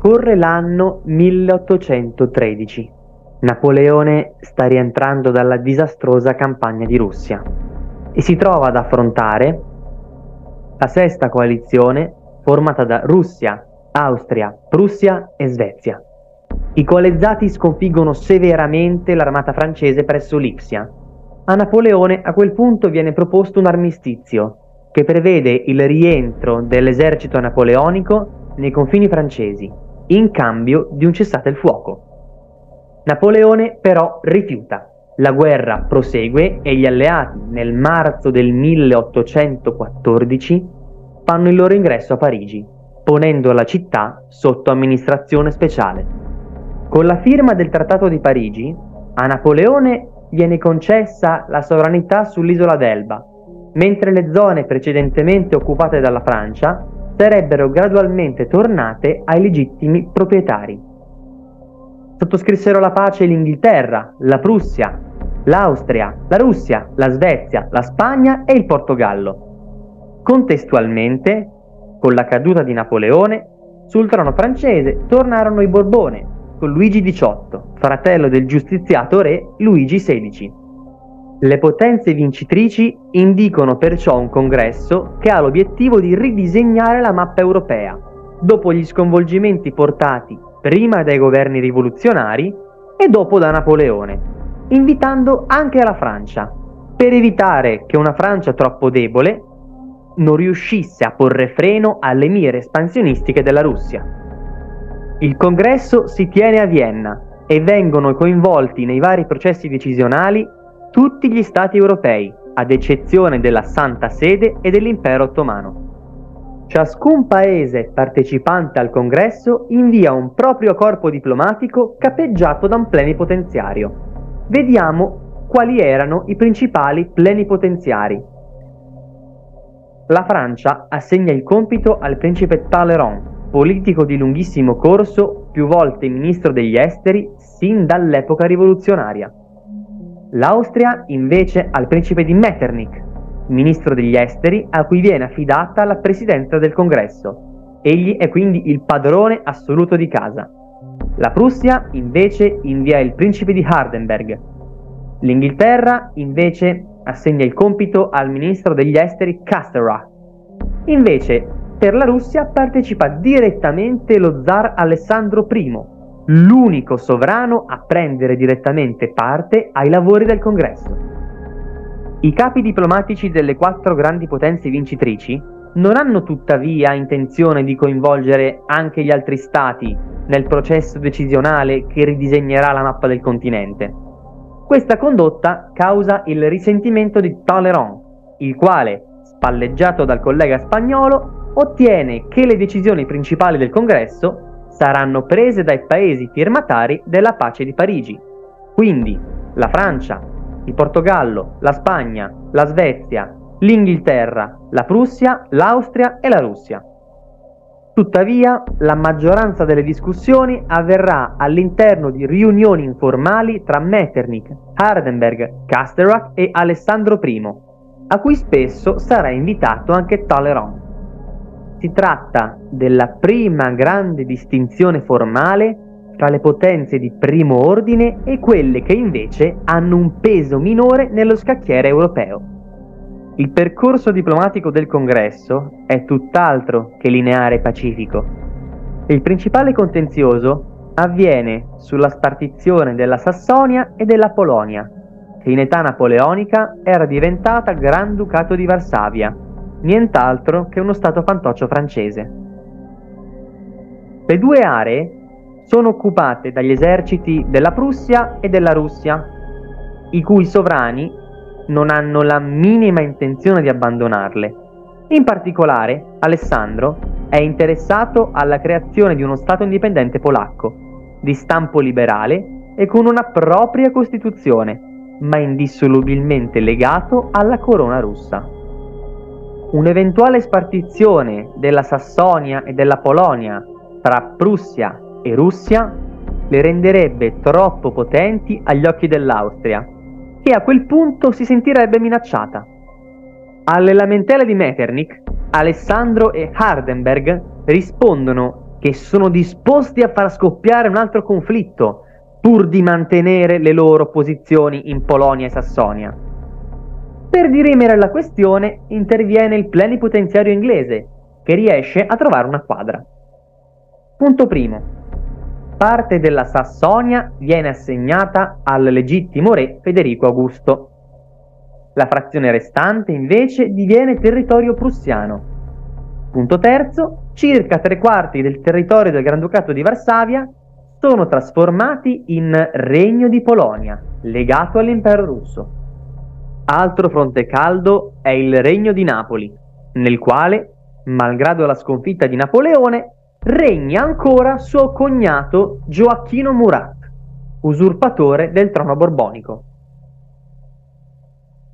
Corre l'anno 1813. Napoleone sta rientrando dalla disastrosa campagna di Russia e si trova ad affrontare la sesta coalizione formata da Russia, Austria, Prussia e Svezia. I coalezzati sconfiggono severamente l'armata francese presso Lipsia. A Napoleone a quel punto viene proposto un armistizio che prevede il rientro dell'esercito napoleonico nei confini francesi, in cambio di un cessate il fuoco. Napoleone però rifiuta. La guerra prosegue e gli alleati nel marzo del 1814 fanno il loro ingresso a Parigi, ponendo la città sotto amministrazione speciale. Con la firma del Trattato di Parigi, a Napoleone viene concessa la sovranità sull'isola d'Elba, mentre le zone precedentemente occupate dalla Francia sarebbero gradualmente tornate ai legittimi proprietari. Sottoscrissero la pace l'Inghilterra, la Prussia, l'Austria, la Russia, la Svezia, la Spagna e il Portogallo. Contestualmente, con la caduta di Napoleone, sul trono francese tornarono i Borbone, con Luigi XVIII, fratello del giustiziato re Luigi XVI. Le potenze vincitrici indicano perciò un congresso che ha l'obiettivo di ridisegnare la mappa europea, dopo gli sconvolgimenti portati prima dai governi rivoluzionari e dopo da Napoleone, invitando anche la Francia, per evitare che una Francia troppo debole non riuscisse a porre freno alle mire espansionistiche della Russia. Il congresso si tiene a Vienna e vengono coinvolti nei vari processi decisionali tutti gli stati europei, ad eccezione della Santa Sede e dell'Impero Ottomano. Ciascun paese partecipante al congresso invia un proprio corpo diplomatico capeggiato da un plenipotenziario. Vediamo quali erano i principali plenipotenziari. La Francia assegna il compito al principe Talleyrand, politico di lunghissimo corso, più volte ministro degli esteri sin dall'epoca rivoluzionaria. L'Austria invece al principe di Metternich, ministro degli esteri a cui viene affidata la presidenza del congresso. Egli è quindi il padrone assoluto di casa. La Prussia invece invia il principe di Hardenberg. L'Inghilterra invece assegna il compito al ministro degli esteri Casterach. Invece per la Russia partecipa direttamente lo zar Alessandro I, l'unico sovrano a prendere direttamente parte ai lavori del congresso. I capi diplomatici delle quattro grandi potenze vincitrici non hanno tuttavia intenzione di coinvolgere anche gli altri stati nel processo decisionale che ridisegnerà la mappa del continente. Questa condotta causa il risentimento di Talleyrand, il quale, spalleggiato dal collega spagnolo, ottiene che le decisioni principali del congresso saranno prese dai paesi firmatari della pace di Parigi. Quindi la Francia, il Portogallo, la Spagna, la Svezia, l'Inghilterra, la Prussia, l'Austria e la Russia. Tuttavia, la maggioranza delle discussioni avverrà all'interno di riunioni informali tra Metternich, Hardenberg, Casterach e Alessandro I, a cui spesso sarà invitato anche Talleyrand. Si tratta della prima grande distinzione formale tra le potenze di primo ordine e quelle che invece hanno un peso minore nello scacchiere europeo. Il percorso diplomatico del congresso è tutt'altro che lineare e pacifico. Il principale contenzioso avviene sulla spartizione della Sassonia e della Polonia, che in età napoleonica era diventata Granducato di Varsavia nient'altro che uno stato fantoccio francese. Le due aree sono occupate dagli eserciti della Prussia e della Russia, i cui sovrani non hanno la minima intenzione di abbandonarle. In particolare, Alessandro è interessato alla creazione di uno Stato indipendente polacco, di stampo liberale e con una propria Costituzione, ma indissolubilmente legato alla corona russa. Un'eventuale spartizione della Sassonia e della Polonia tra Prussia e Russia le renderebbe troppo potenti agli occhi dell'Austria, che a quel punto si sentirebbe minacciata. Alle lamentele di Metternich, Alessandro e Hardenberg rispondono che sono disposti a far scoppiare un altro conflitto pur di mantenere le loro posizioni in Polonia e Sassonia. Per dirimere la questione interviene il plenipotenziario inglese, che riesce a trovare una quadra. Punto primo. Parte della Sassonia viene assegnata al legittimo re Federico Augusto. La frazione restante invece diviene territorio prussiano. Punto terzo. Circa tre quarti del territorio del Granducato di Varsavia sono trasformati in Regno di Polonia, legato all'impero russo. Altro fronte caldo è il Regno di Napoli, nel quale, malgrado la sconfitta di Napoleone, regna ancora suo cognato Gioacchino Murat, usurpatore del trono borbonico.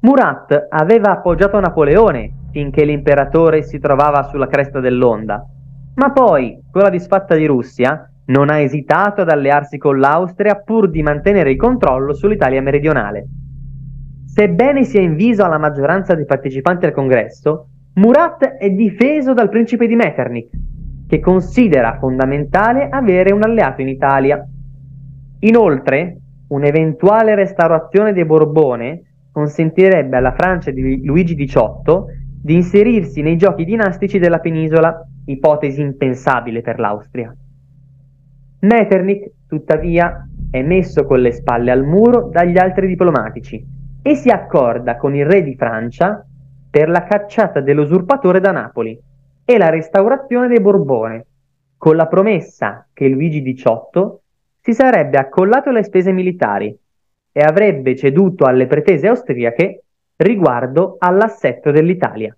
Murat aveva appoggiato Napoleone finché l'imperatore si trovava sulla cresta dell'onda, ma poi, con la disfatta di Russia, non ha esitato ad allearsi con l'Austria pur di mantenere il controllo sull'Italia meridionale. Sebbene sia inviso alla maggioranza dei partecipanti al congresso, Murat è difeso dal principe di Metternich, che considera fondamentale avere un alleato in Italia. Inoltre, un'eventuale restaurazione dei Borbone consentirebbe alla Francia di Luigi XVIII di inserirsi nei giochi dinastici della penisola, ipotesi impensabile per l'Austria. Metternich, tuttavia, è messo con le spalle al muro dagli altri diplomatici e si accorda con il re di Francia per la cacciata dell'usurpatore da Napoli e la restaurazione dei Borbone, con la promessa che Luigi XVIII si sarebbe accollato alle spese militari e avrebbe ceduto alle pretese austriache riguardo all'assetto dell'Italia.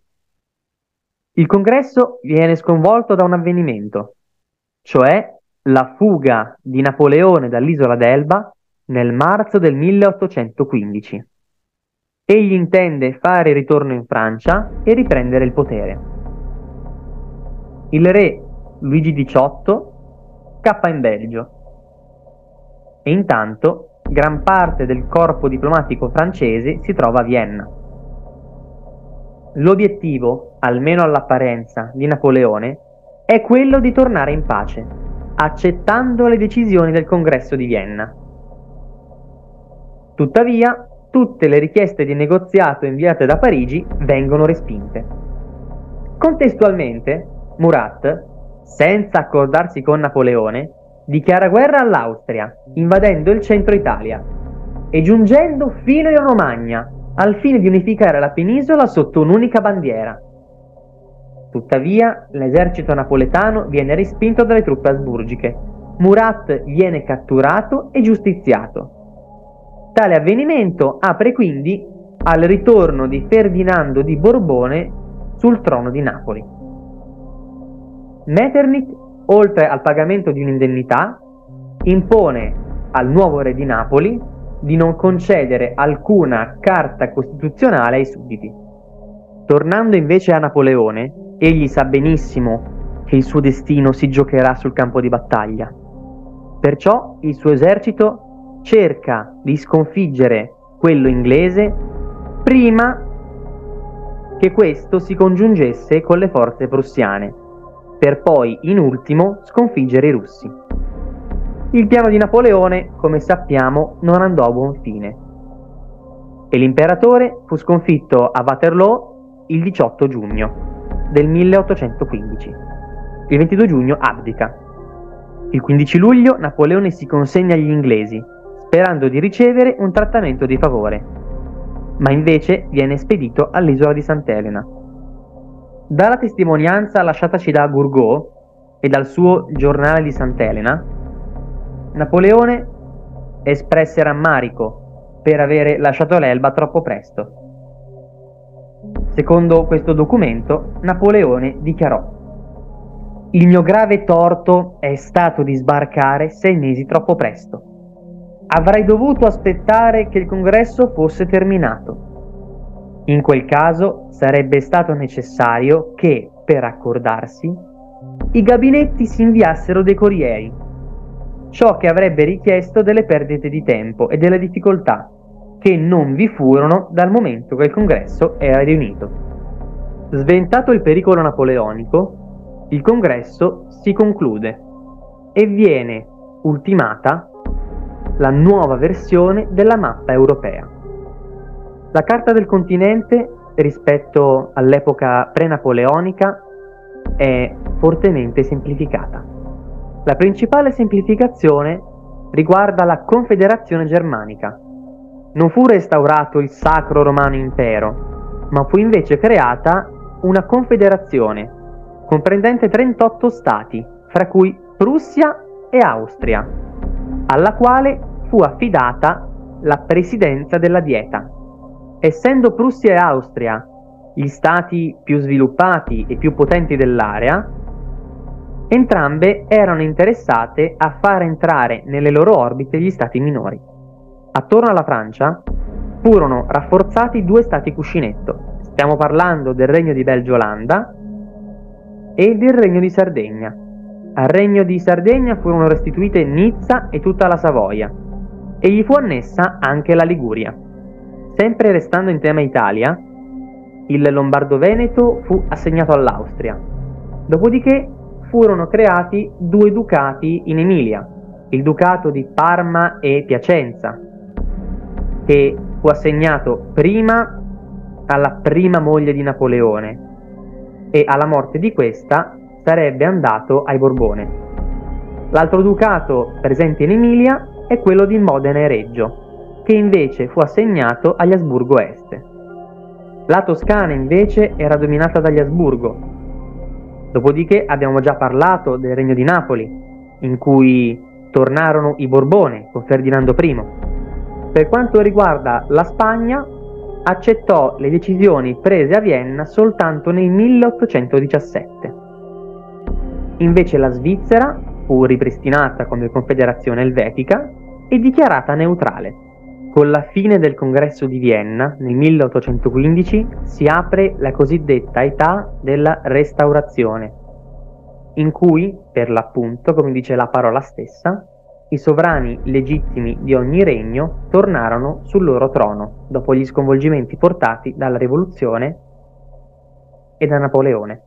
Il congresso viene sconvolto da un avvenimento, cioè la fuga di Napoleone dall'isola d'Elba nel marzo del 1815. Egli intende fare ritorno in Francia e riprendere il potere. Il re Luigi XVIII scappa in Belgio e intanto gran parte del corpo diplomatico francese si trova a Vienna. L'obiettivo, almeno all'apparenza, di Napoleone è quello di tornare in pace accettando le decisioni del congresso di Vienna. Tuttavia, tutte le richieste di negoziato inviate da Parigi vengono respinte. Contestualmente, Murat, senza accordarsi con Napoleone, dichiara guerra all'Austria, invadendo il centro Italia e giungendo fino in Romagna, al fine di unificare la penisola sotto un'unica bandiera. Tuttavia, l'esercito napoletano viene respinto dalle truppe asburgiche. Murat viene catturato e giustiziato. Tale avvenimento apre quindi al ritorno di Ferdinando di Borbone sul trono di Napoli. Metternich, oltre al pagamento di un'indennità, impone al nuovo re di Napoli di non concedere alcuna carta costituzionale ai sudditi. Tornando invece a Napoleone, Egli sa benissimo che il suo destino si giocherà sul campo di battaglia. Perciò il suo esercito cerca di sconfiggere quello inglese prima che questo si congiungesse con le forze prussiane, per poi in ultimo sconfiggere i russi. Il piano di Napoleone, come sappiamo, non andò a buon fine e l'imperatore fu sconfitto a Waterloo il 18 giugno del 1815. Il 22 giugno abdica. Il 15 luglio Napoleone si consegna agli inglesi, sperando di ricevere un trattamento di favore, ma invece viene spedito all'isola di Sant'Elena. Dalla testimonianza lasciataci da Gourgaud e dal suo giornale di Sant'Elena, Napoleone espresse rammarico per avere lasciato l'Elba troppo presto Secondo questo documento, Napoleone dichiarò Il mio grave torto è stato di sbarcare sei mesi troppo presto. Avrei dovuto aspettare che il congresso fosse terminato. In quel caso sarebbe stato necessario che, per accordarsi, i gabinetti si inviassero dei corrieri, ciò che avrebbe richiesto delle perdite di tempo e delle difficoltà che non vi furono dal momento che il congresso era riunito. Sventato il pericolo napoleonico, il congresso si conclude e viene ultimata la nuova versione della mappa europea. La carta del continente rispetto all'epoca pre-napoleonica è fortemente semplificata. La principale semplificazione riguarda la Confederazione Germanica. Non fu restaurato il Sacro Romano Impero, ma fu invece creata una confederazione comprendente 38 stati, fra cui Prussia e Austria, alla quale fu affidata la presidenza della Dieta. Essendo Prussia e Austria gli stati più sviluppati e più potenti dell'area, entrambe erano interessate a far entrare nelle loro orbite gli stati minori. Attorno alla Francia furono rafforzati due stati cuscinetto. Stiamo parlando del regno di Belgio-Olanda e del regno di Sardegna. Al regno di Sardegna furono restituite Nizza e tutta la Savoia e gli fu annessa anche la Liguria. Sempre restando in tema Italia, il Lombardo-Veneto fu assegnato all'Austria. Dopodiché furono creati due ducati in Emilia, il ducato di Parma e Piacenza, che fu assegnato prima alla prima moglie di Napoleone e alla morte di questa sarebbe andato ai Borbone. L'altro ducato presente in Emilia è quello di Modena e Reggio, che invece fu assegnato agli Asburgo Est. La Toscana invece era dominata dagli Asburgo. Dopodiché abbiamo già parlato del Regno di Napoli, in cui tornarono i Borbone con Ferdinando I. Per quanto riguarda la Spagna, accettò le decisioni prese a Vienna soltanto nel 1817. Invece la Svizzera fu ripristinata come confederazione elvetica e dichiarata neutrale. Con la fine del congresso di Vienna, nel 1815, si apre la cosiddetta età della restaurazione, in cui, per l'appunto, come dice la parola stessa, i sovrani legittimi di ogni regno tornarono sul loro trono dopo gli sconvolgimenti portati dalla rivoluzione e da Napoleone.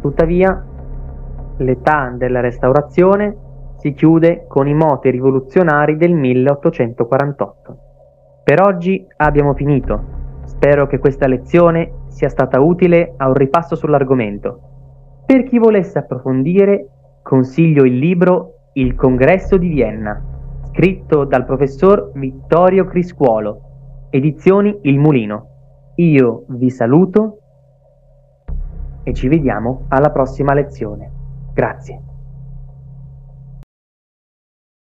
Tuttavia, l'età della restaurazione si chiude con i moti rivoluzionari del 1848. Per oggi abbiamo finito. Spero che questa lezione sia stata utile a un ripasso sull'argomento. Per chi volesse approfondire, consiglio il libro il congresso di Vienna, scritto dal professor Vittorio Criscuolo, edizioni Il Mulino. Io vi saluto e ci vediamo alla prossima lezione. Grazie.